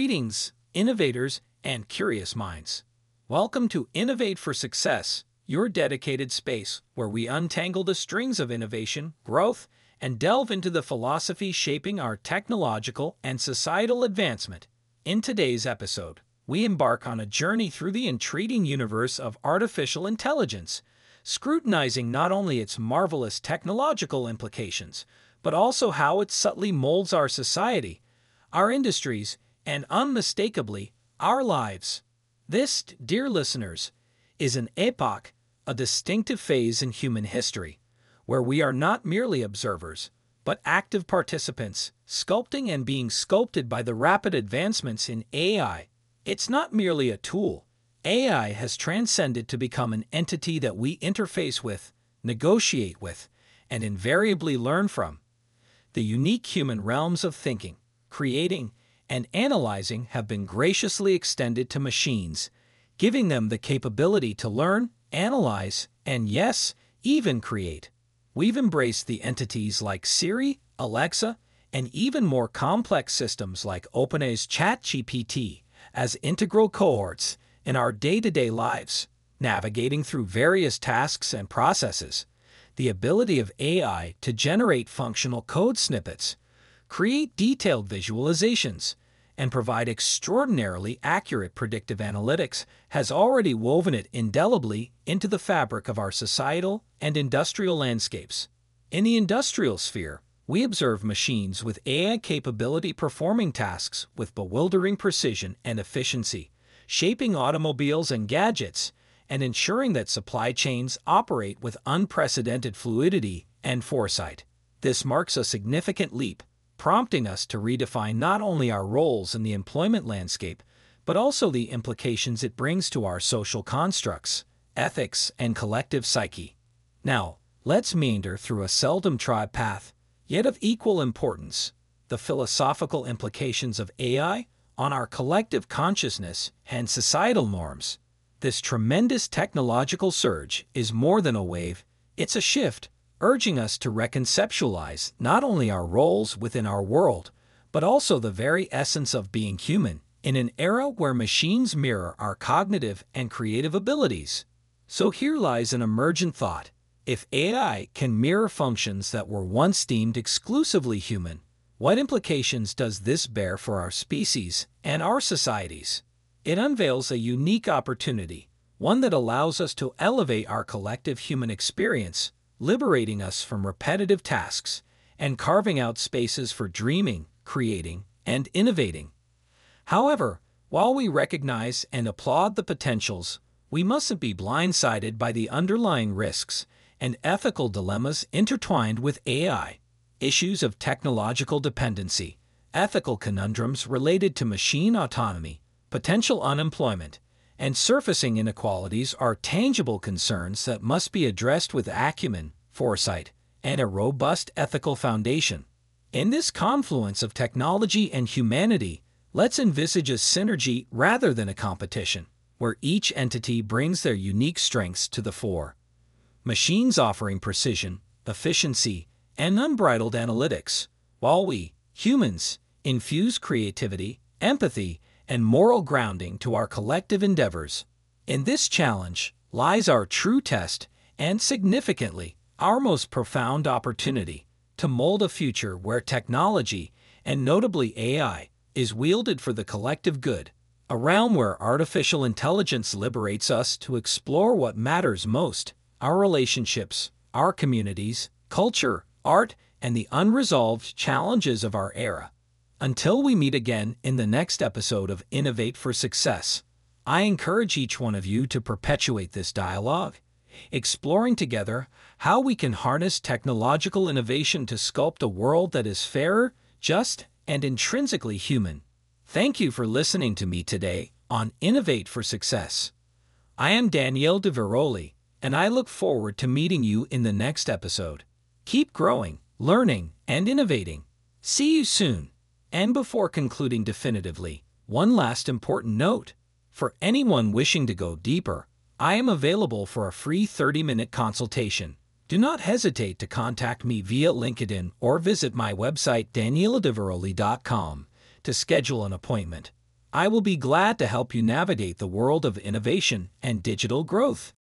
Greetings, innovators and curious minds. Welcome to Innovate for Success, your dedicated space where we untangle the strings of innovation, growth, and delve into the philosophy shaping our technological and societal advancement. In today's episode, we embark on a journey through the intriguing universe of artificial intelligence, scrutinizing not only its marvelous technological implications, but also how it subtly molds our society, our industries, and unmistakably, our lives. This, dear listeners, is an epoch, a distinctive phase in human history, where we are not merely observers, but active participants, sculpting and being sculpted by the rapid advancements in AI. It's not merely a tool. AI has transcended to become an entity that we interface with, negotiate with, and invariably learn from. The unique human realms of thinking, creating, and analyzing have been graciously extended to machines, giving them the capability to learn, analyze, and yes, even create. We've embraced the entities like Siri, Alexa, and even more complex systems like OpenAI's ChatGPT as integral cohorts in our day-to-day lives, navigating through various tasks and processes. The ability of AI to generate functional code snippets, create detailed visualizations, and provide extraordinarily accurate predictive analytics has already woven it indelibly into the fabric of our societal and industrial landscapes. In the industrial sphere, we observe machines with AI capability performing tasks with bewildering precision and efficiency, shaping automobiles and gadgets, and ensuring that supply chains operate with unprecedented fluidity and foresight. This marks a significant leap prompting us to redefine not only our roles in the employment landscape, but also the implications it brings to our social constructs, ethics, and collective psyche. Now, let's meander through a seldom trod path, yet of equal importance the philosophical implications of AI on our collective consciousness and societal norms. This tremendous technological surge is more than a wave, it's a shift urging us to reconceptualize not only our roles within our world, but also the very essence of being human in an era where machines mirror our cognitive and creative abilities. So here lies an emergent thought. If AI can mirror functions that were once deemed exclusively human, what implications does this bear for our species and our societies? It unveils a unique opportunity, one that allows us to elevate our collective human experience liberating us from repetitive tasks and carving out spaces for dreaming, creating, and innovating. However, while we recognize and applaud the potentials, we mustn't be blindsided by the underlying risks and ethical dilemmas intertwined with AI, issues of technological dependency, ethical conundrums related to machine autonomy, potential unemployment, and surfacing inequalities are tangible concerns that must be addressed with acumen, foresight, and a robust ethical foundation. In this confluence of technology and humanity, let's envisage a synergy rather than a competition, where each entity brings their unique strengths to the fore. Machines offering precision, efficiency, and unbridled analytics, while we, humans, infuse creativity, empathy, and moral grounding to our collective endeavors. In this challenge lies our true test and, significantly, our most profound opportunity to mold a future where technology, and notably AI, is wielded for the collective good, a realm where artificial intelligence liberates us to explore what matters most our relationships, our communities, culture, art, and the unresolved challenges of our era. Until we meet again in the next episode of Innovate for Success, I encourage each one of you to perpetuate this dialogue, exploring together how we can harness technological innovation to sculpt a world that is fairer, just, and intrinsically human. Thank you for listening to me today on Innovate for Success. I am Danielle de Veroli, and I look forward to meeting you in the next episode. Keep growing, learning, and innovating. See you soon. And before concluding definitively, one last important note. For anyone wishing to go deeper, I am available for a free 30-minute consultation. Do not hesitate to contact me via LinkedIn or visit my website danieladeveroli.com to schedule an appointment. I will be glad to help you navigate the world of innovation and digital growth.